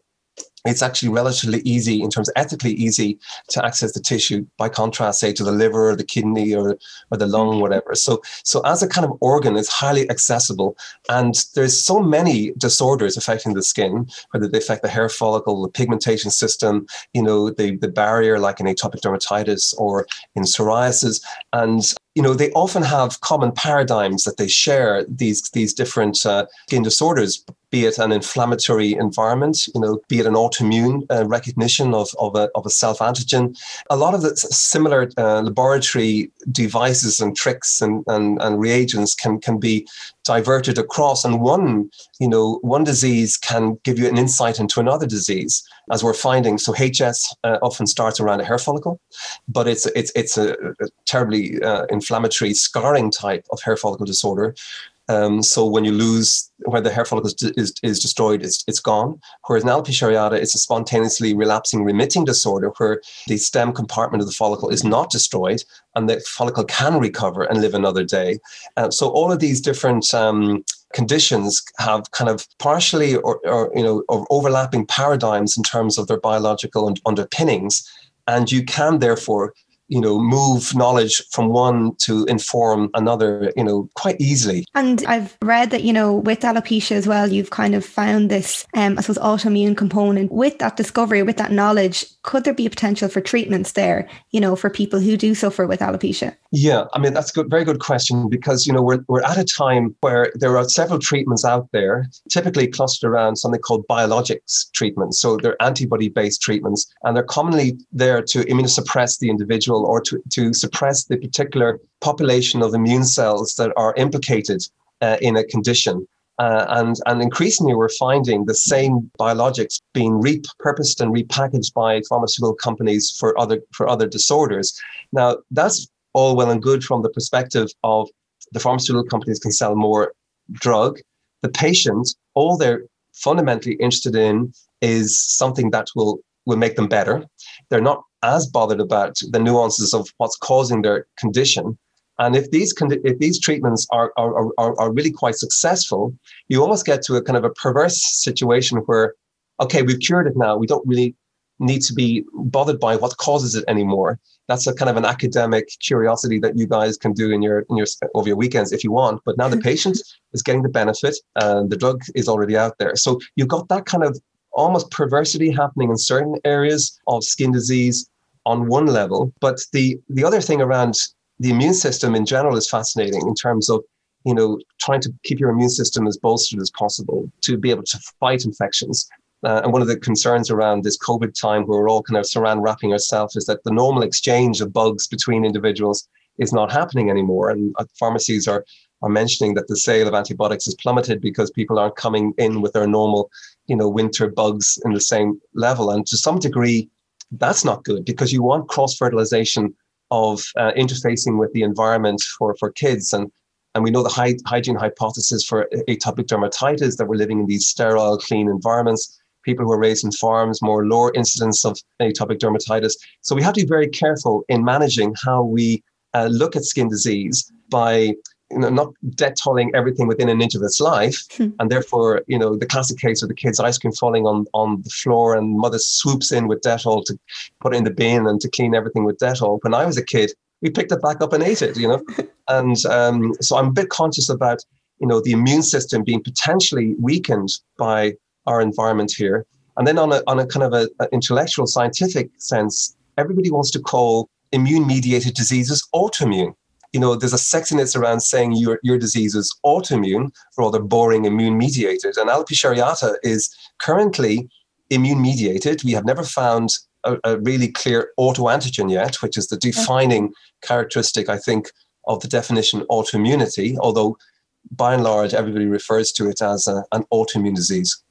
it's actually relatively easy in terms of ethically easy to access the tissue by contrast say to the liver or the kidney or, or the lung whatever. So so as a kind of organ it's highly accessible and there's so many disorders affecting the skin whether they affect the hair follicle the pigmentation system you know the the barrier like in atopic dermatitis or in psoriasis and you know they often have common paradigms that they share these these different uh, skin disorders be it an inflammatory environment you know be it an autoimmune uh, recognition of, of a, of a self antigen a lot of the similar uh, laboratory devices and tricks and, and, and reagents can can be diverted across and one you know one disease can give you an insight into another disease as we're finding. So hs uh, often starts around a hair follicle but it's it's it's a, a terribly uh, inflammatory scarring type of hair follicle disorder um, so when you lose, where the hair follicle is, is, destroyed, it's, it's gone. Whereas in alopecia areata, it's a spontaneously relapsing remitting disorder where the stem compartment of the follicle is not destroyed and the follicle can recover and live another day. Uh, so all of these different um, conditions have kind of partially or, or you know or overlapping paradigms in terms of their biological underpinnings, and you can therefore you know move knowledge from one to inform another you know quite easily. And i've read that you know with alopecia as well you've kind of found this um, i suppose autoimmune component. With that discovery with that knowledge could there be a potential for treatments there you know for people who do suffer with alopecia? Yeah i mean that's a good very good question because you know we're, we're at a time where there are several treatments out there typically clustered around something called biologics treatments. So they're antibody based treatments and they're commonly there to immunosuppress the individual or to, to suppress the particular population of immune cells that are implicated uh, in a condition. Uh, and, and increasingly, we're finding the same biologics being repurposed and repackaged by pharmaceutical companies for other for other disorders. Now, that's all well and good from the perspective of the pharmaceutical companies can sell more drug. The patient, all they're fundamentally interested in is something that will will make them better. They're not as bothered about the nuances of what's causing their condition. And if these if these treatments are, are, are, are really quite successful, you almost get to a kind of a perverse situation where, okay, we've cured it now. We don't really need to be bothered by what causes it anymore. That's a kind of an academic curiosity that you guys can do in your in your over your weekends if you want. But now the mm-hmm. patient is getting the benefit, and the drug is already out there. So you've got that kind of almost perversity happening in certain areas of skin disease on one level. But the, the other thing around the immune system in general is fascinating in terms of you know trying to keep your immune system as bolstered as possible to be able to fight infections. Uh, and one of the concerns around this COVID time, where we're all kind of saran wrapping ourselves, is that the normal exchange of bugs between individuals is not happening anymore. And uh, pharmacies are are mentioning that the sale of antibiotics has plummeted because people aren't coming in with their normal you know winter bugs in the same level and to some degree that's not good because you want cross fertilization of uh, interfacing with the environment for for kids. And and we know the hy- hygiene hypothesis for atopic dermatitis that we're living in these sterile clean environments. People who are raised in farms more lower incidence of atopic dermatitis. So we have to be very careful in managing how we uh, look at skin disease by you know, not Dettolling everything within an inch of its life. Hmm. And therefore, you know, the classic case of the kid's ice cream falling on, on the floor and mother swoops in with Dettol to put it in the bin and to clean everything with Dettol. When I was a kid, we picked it back up and ate it, you know? and um, so I'm a bit conscious about, you know, the immune system being potentially weakened by our environment here. And then on a, on a kind of a, a intellectual scientific sense, everybody wants to call immune mediated diseases autoimmune you know, there's a sexiness around saying your, your disease is autoimmune, rather boring immune mediated. And alopecia areata is currently immune mediated. We have never found a, a really clear autoantigen yet, which is the defining characteristic, I think, of the definition autoimmunity, although by and large, everybody refers to it as a, an autoimmune disease.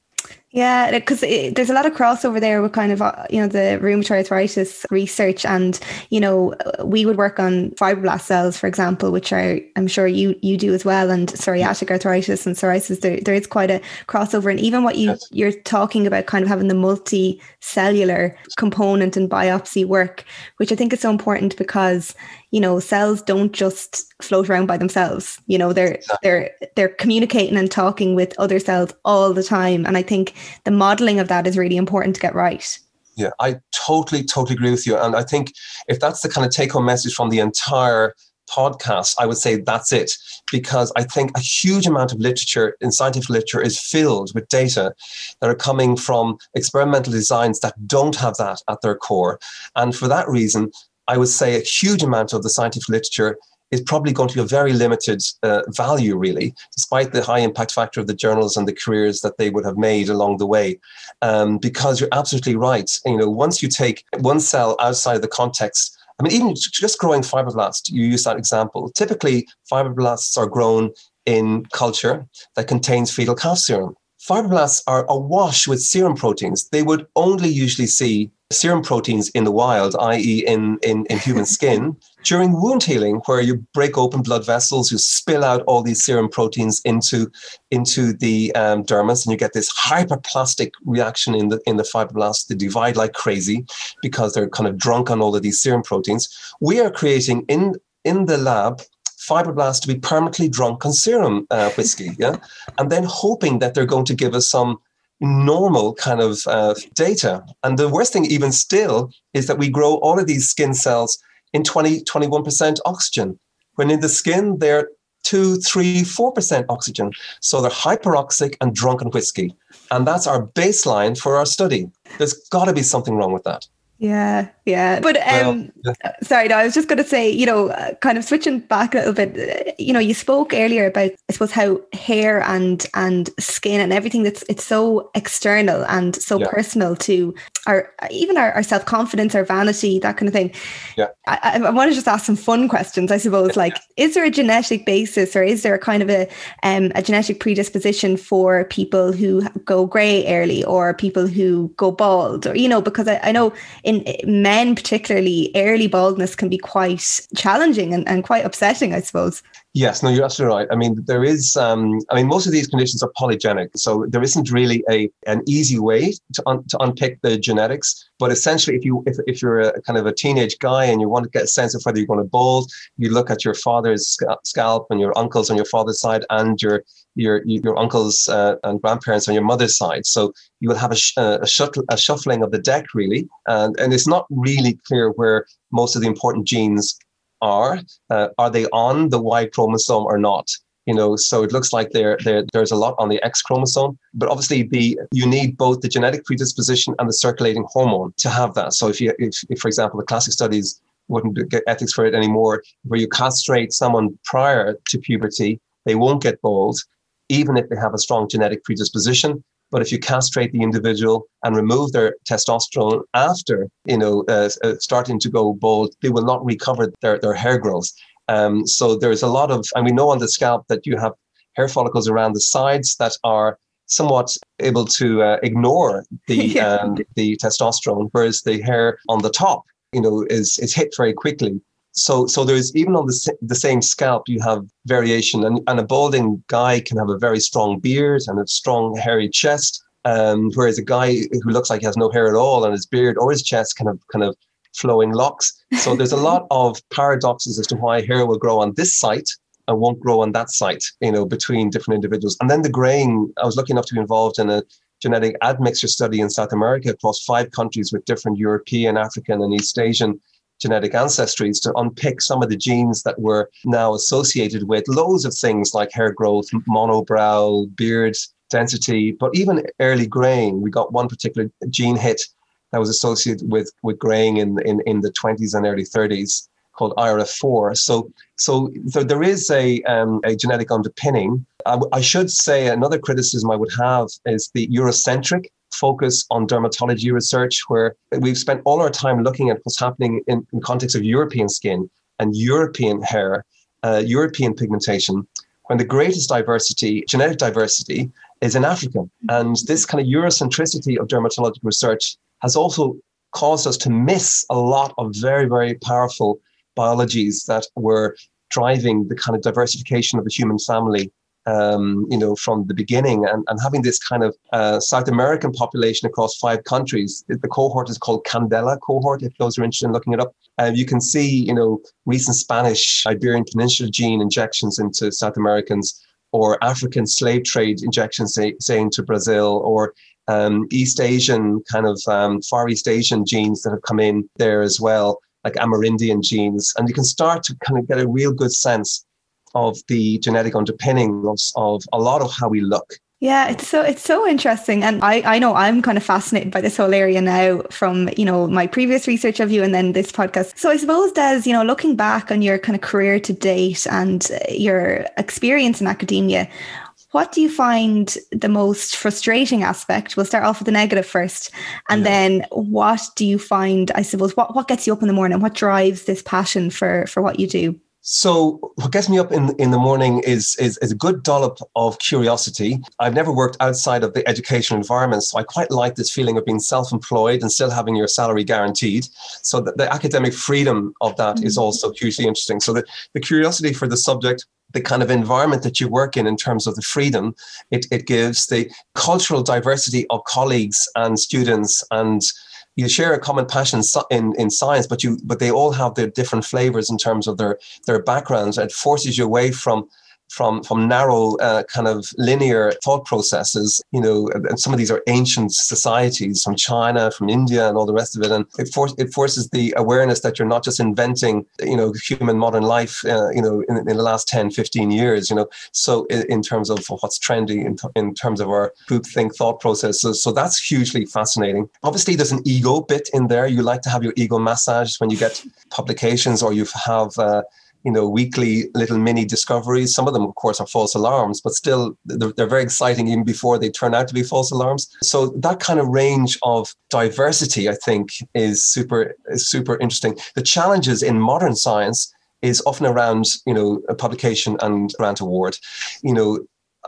Yeah, because there's a lot of crossover there with kind of, uh, you know, the rheumatoid arthritis research. And, you know, we would work on fibroblast cells, for example, which are, I'm sure you you do as well, and psoriatic arthritis and psoriasis. There, there is quite a crossover. And even what you, yes. you're talking about kind of having the multi-cellular component in biopsy work, which I think is so important because, you know, cells don't just float around by themselves. You know, they're, they're, they're communicating and talking with other cells all the time. And I think the modeling of that is really important to get right. Yeah, I totally, totally agree with you. And I think if that's the kind of take home message from the entire podcast, I would say that's it. Because I think a huge amount of literature in scientific literature is filled with data that are coming from experimental designs that don't have that at their core. And for that reason, I would say a huge amount of the scientific literature is probably going to be a very limited uh, value, really, despite the high impact factor of the journals and the careers that they would have made along the way. Um, because you're absolutely right. You know, once you take one cell outside of the context, I mean, even just growing fibroblasts, you use that example. Typically, fibroblasts are grown in culture that contains fetal calf serum. Fibroblasts are awash with serum proteins. They would only usually see serum proteins in the wild, i.e., in, in, in human skin, during wound healing, where you break open blood vessels, you spill out all these serum proteins into, into the um, dermis, and you get this hyperplastic reaction in the in the fibroblasts. They divide like crazy because they're kind of drunk on all of these serum proteins. We are creating in in the lab fibroblasts to be permanently drunk on serum uh, whiskey, yeah, and then hoping that they're going to give us some normal kind of uh, data. And the worst thing, even still, is that we grow all of these skin cells in 20, 21% oxygen. When in the skin, they're two, three, four percent oxygen. So they're hyperoxic and drunken whiskey. And that's our baseline for our study. There's got to be something wrong with that. Yeah, yeah. But um, well, yeah. sorry, no, I was just going to say, you know, uh, kind of switching back a little bit. Uh, you know, you spoke earlier about, I suppose, how hair and and skin and everything that's it's so external and so yeah. personal to our even our, our self confidence, our vanity, that kind of thing. Yeah. I, I, want to just ask some fun questions, I suppose. Like, is there a genetic basis, or is there a kind of a um, a genetic predisposition for people who go grey early, or people who go bald, or you know, because I, I know in men particularly early baldness can be quite challenging and, and quite upsetting i suppose Yes, no, you're absolutely right. I mean, there is. Um, I mean, most of these conditions are polygenic, so there isn't really a an easy way to un, to unpick the genetics. But essentially, if you if, if you're a kind of a teenage guy and you want to get a sense of whether you're going to bald, you look at your father's scalp and your uncles on your father's side and your your your uncles uh, and grandparents on your mother's side. So you will have a, sh- a, shuttle, a shuffling of the deck, really, and and it's not really clear where most of the important genes are. Uh, are they on the Y chromosome or not? You know, so it looks like there, there there's a lot on the X chromosome, but obviously the you need both the genetic predisposition and the circulating hormone to have that. So if you if, if for example the classic studies wouldn't get ethics for it anymore, where you castrate someone prior to puberty, they won't get bald, even if they have a strong genetic predisposition. But if you castrate the individual and remove their testosterone after, you know, uh, uh, starting to go bald, they will not recover their, their hair growth. Um, so there's a lot of, and we know on the scalp that you have hair follicles around the sides that are somewhat able to uh, ignore the yeah. um, the testosterone, whereas the hair on the top, you know, is is hit very quickly. So, so there's even on the, the same scalp, you have variation, and, and a balding guy can have a very strong beard and a strong hairy chest, um, whereas a guy who looks like he has no hair at all and his beard or his chest kind of kind of flowing locks. So there's a lot of paradoxes as to why hair will grow on this site and won't grow on that site, you know, between different individuals. And then the graying, I was lucky enough to be involved in a genetic admixture study in South America across five countries with different European, African, and East Asian genetic ancestries to unpick some of the genes that were now associated with loads of things like hair growth, monobrow, beard density, but even early graying. We got one particular gene hit that was associated with, with graying in, in, in the 20s and early 30s called IRF4. So, so, so there is a, um, a genetic underpinning. I, w- I should say another criticism I would have is the Eurocentric focus on dermatology research, where we've spent all our time looking at what's happening in, in context of European skin and European hair, uh, European pigmentation, when the greatest diversity, genetic diversity, is in Africa. And this kind of Eurocentricity of dermatological research has also caused us to miss a lot of very, very powerful biologies that were driving the kind of diversification of the human family um, you know, from the beginning and, and having this kind of uh, South American population across five countries. The cohort is called Candela cohort, if those are interested in looking it up. Uh, you can see, you know, recent Spanish Iberian Peninsula gene injections into South Americans or African slave trade injections, say, say into Brazil or um, East Asian kind of um, Far East Asian genes that have come in there as well, like Amerindian genes. And you can start to kind of get a real good sense of the genetic underpinning of, of a lot of how we look. Yeah, it's so it's so interesting, and I I know I'm kind of fascinated by this whole area now from you know my previous research of you and then this podcast. So I suppose Des, you know, looking back on your kind of career to date and uh, your experience in academia, what do you find the most frustrating aspect? We'll start off with the negative first, and yeah. then what do you find? I suppose what what gets you up in the morning? What drives this passion for for what you do? So what gets me up in, in the morning is, is, is a good dollop of curiosity. I've never worked outside of the educational environment, so I quite like this feeling of being self-employed and still having your salary guaranteed. So the, the academic freedom of that mm-hmm. is also hugely interesting. So the, the curiosity for the subject, the kind of environment that you work in in terms of the freedom it, it gives, the cultural diversity of colleagues and students and you share a common passion in, in science, but you but they all have their different flavors in terms of their their backgrounds. It forces you away from from from narrow uh, kind of linear thought processes you know and some of these are ancient societies from china from india and all the rest of it. And it, for, it forces the awareness that you're not just inventing you know human modern life uh, you know in, in, the last 10 15 years you know. So in, in terms of what's trendy in, in terms of our group think thought processes. So that's hugely fascinating. Obviously there's an ego bit in there. You like to have your ego massaged when you get publications or you have uh, you know, weekly little mini discoveries. Some of them, of course, are false alarms, but still they're, they're, very exciting even before they turn out to be false alarms. So that kind of range of diversity, I think, is super, is super interesting. The challenges in modern science is often around, you know, a publication and grant award. You know,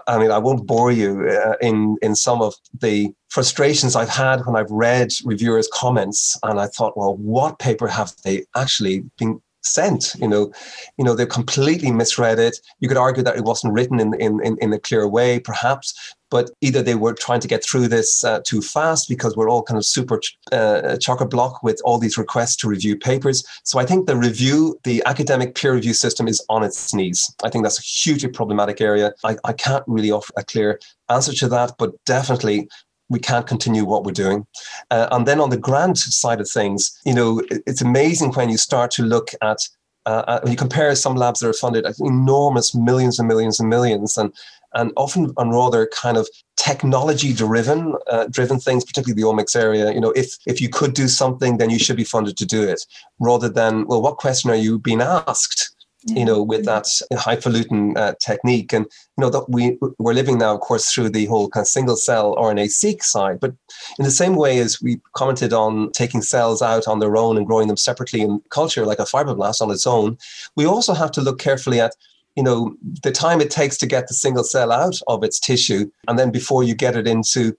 I mean, I won't bore you uh, in in some of the frustrations I've had when I've read reviewers' comments, and I thought, well, what paper have they actually been sent. You know, you know, they completely misread it. You could argue that it wasn't written in in in, a clear way, perhaps, but either they were trying to get through this uh, too fast because we're all kind of super uh, chocker block with all these requests to review papers. So I think the review, the academic peer review system is on its knees. I think that's a hugely problematic area. I, I can't really offer a clear answer to that, but definitely we can't continue what we're doing. Uh, and then on the grant side of things, you know, it's amazing when you start to look at uh, when you compare some labs that are funded at enormous millions and millions and millions, and and often on rather kind of technology driven uh, driven things, particularly the omics area. You know, if if you could do something, then you should be funded to do it, rather than well, what question are you being asked? You know, with that highfalutin uh, technique. And, you know, that we, we're living now, of course, through the whole kind of single cell RNA-seq side. But in the same way as we commented on taking cells out on their own and growing them separately in culture, like a fibroblast on its own, we also have to look carefully at you know the time it takes to get the single cell out of its tissue and then before you get it into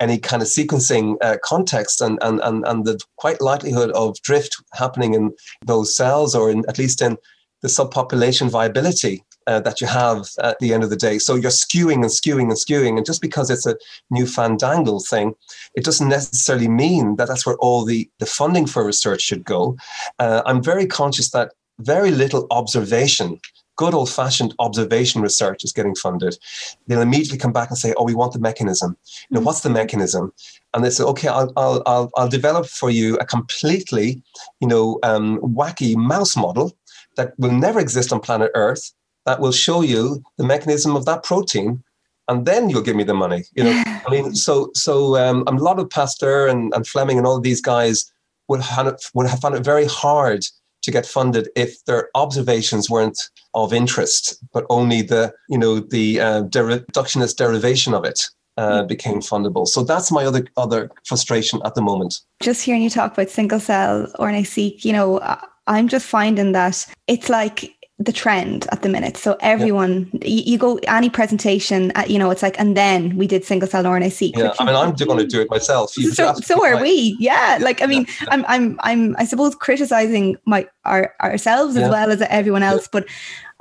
any kind of sequencing uh, context and, and, and, and the quite likelihood of drift happening in those cells or in, at least in the subpopulation viability uh, that you have at the end of the day. So you're skewing and skewing and skewing. And just because it's a new fandangle thing, it doesn't necessarily mean that that's where all the, the funding for research should go. Uh, I'm very conscious that very little observation good old fashioned observation research is getting funded, they'll immediately come back and say, Oh, we want the mechanism. You know, what's the mechanism? And they say, Okay, I'll, I'll, I'll, I'll develop for you a completely, you know, um, wacky mouse model that will never exist on planet Earth that will show you the mechanism of that protein, and then you'll give me the money. You know, I mean, so so um, a lot of Pasteur and, and Fleming and all of these guys would have, it, would have found it very hard to get funded if their observations weren't of interest, but only the you know the uh, reductionist derivation of it. Uh, became fundable. So that's my other other frustration at the moment. Just hearing you talk about single cell RNA-seq, you know, I'm just finding that it's like the trend at the minute. So everyone, yeah. you, you, go any presentation, uh, you know, it's like, and then we did single cell RNA-seq. Yeah, I mean, I'm going to do it myself. So, so are we. Yeah, like I mean, yeah. I'm, I'm, I'm, I suppose criticizing my our ourselves yeah. as well as everyone else, but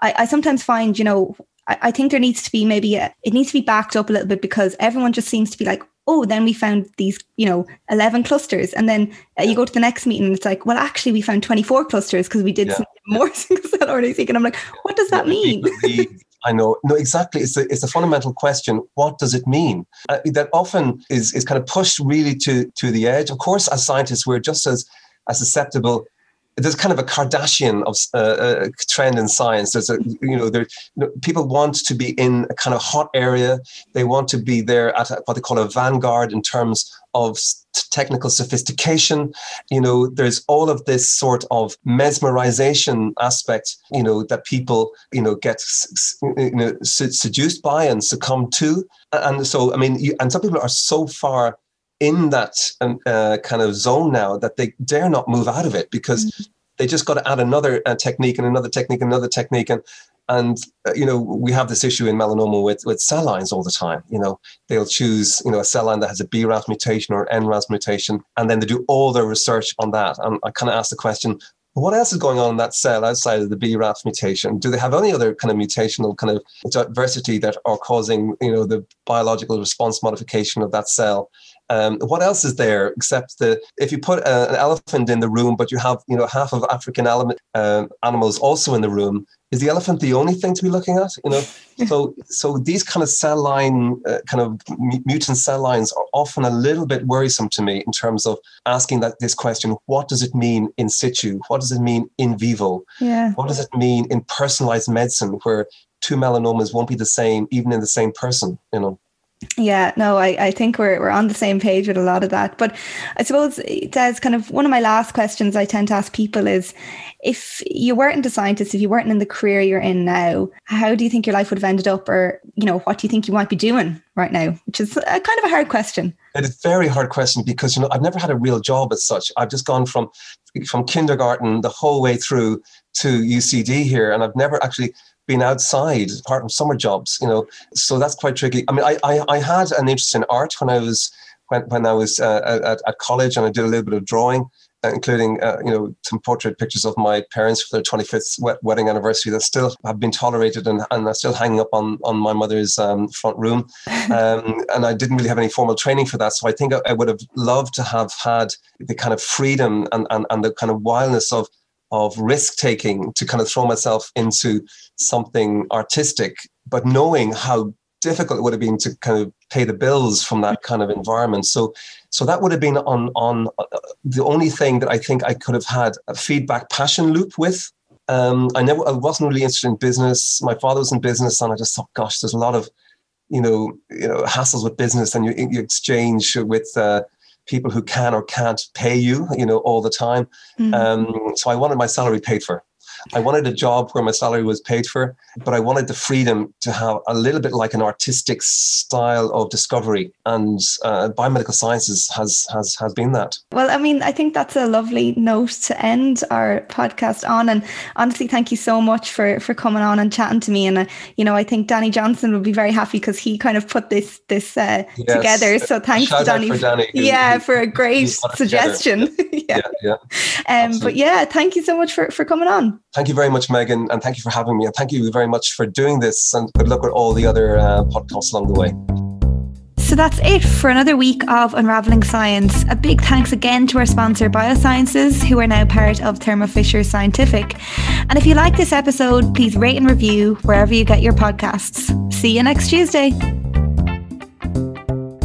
I, I sometimes find, you know, I, I think there needs to be maybe a, it needs to be backed up a little bit because everyone just seems to be like, oh, then we found these, you know, 11 clusters. And then uh, you go to the next meeting and it's like, well, actually, we found 24 clusters because we did yeah. more single cell RNA-seq. And I'm like, what does that mean? I know. No, exactly. It's a, it's a fundamental question. What does it mean? Uh, that often is, is kind of pushed really to, to the edge. Of course, as scientists, we're just as, as susceptible there's kind of a Kardashian of uh, uh, trend in science. There's a you know there people want to be in a kind of hot area. They want to be there at what they call a vanguard in terms of technical sophistication. You know, there's all of this sort of mesmerization aspect. You know that people you know get you know seduced by and succumb to. And so I mean, you, and some people are so far in that um, uh, kind of zone now that they dare not move out of it because mm-hmm. they just got to add another uh, technique and another technique and another technique and and uh, you know we have this issue in melanoma with with cell lines all the time you know they'll choose you know a cell line that has a BRAF mutation or an NRAS mutation and then they do all their research on that and I kind of ask the question what else is going on in that cell outside of the BRAF mutation? Do they have any other kind of mutational kind of diversity that are causing, you know, the biological response modification of that cell? Um, what else is there except that if you put a, an elephant in the room, but you have you know half of African element, um, animals also in the room, is the elephant the only thing to be looking at? You know, so so these kind of cell line, uh, kind of mutant cell lines are often a little bit worrisome to me in terms of asking that this question: What does it mean in situ? What does it mean in vivo? Yeah. What does it mean in personalized medicine, where two melanomas won't be the same even in the same person? You know. Yeah, no, I, I think we're, we're on the same page with a lot of that. But I suppose, Des, kind of one of my last questions I tend to ask people is if you weren't a scientist, if you weren't in the career you're in now, how do you think your life would have ended up? Or, you know, what do you think you might be doing right now? Which is a, kind of a hard question. It's a very hard question because, you know, I've never had a real job as such. I've just gone from from kindergarten the whole way through to UCD here, and I've never actually been outside apart from summer jobs you know so that's quite tricky. I mean i i, I had an interest in art when i was when, when i was uh, at, at college and i did a little bit of drawing uh, including uh, you know some portrait pictures of my parents for their 25th wedding anniversary that still have been tolerated and, and are still hanging up on on my mother's um, front room. Um, and I didn't really have any formal training for that so I think I, I would have loved to have had the kind of freedom and, and, and the kind of wildness of of risk taking to kind of throw myself into something artistic, but knowing how difficult it would have been to kind of pay the bills from that kind of environment. So, so that would have been on on uh, the only thing that I think I could have had a feedback passion loop with. Um, I never, I wasn't really interested in business. My father was in business, and I just thought, gosh, there's a lot of, you know, you know, hassles with business, and you you exchange with. Uh, people who can or can't pay you, you know, all the time. Mm-hmm. Um, so I wanted my salary paid for. I wanted a job where my salary was paid for, but I wanted the freedom to have a little bit like an artistic style of discovery. And uh, biomedical sciences has has has been that. Well, I mean, I think that's a lovely note to end our podcast on. And honestly, thank you so much for for coming on and chatting to me. And uh, you know, I think Danny Johnson would be very happy because he kind of put this this uh, yes. together. So thanks to Danny. For Danny who, yeah, for a great suggestion. yeah, yeah. yeah. Um, but yeah, thank you so much for for coming on. Thank you very much, Megan, and thank you for having me. And thank you very much for doing this. And good luck with all the other uh, podcasts along the way. So that's it for another week of Unraveling Science. A big thanks again to our sponsor, Biosciences, who are now part of Thermo Fisher Scientific. And if you like this episode, please rate and review wherever you get your podcasts. See you next Tuesday.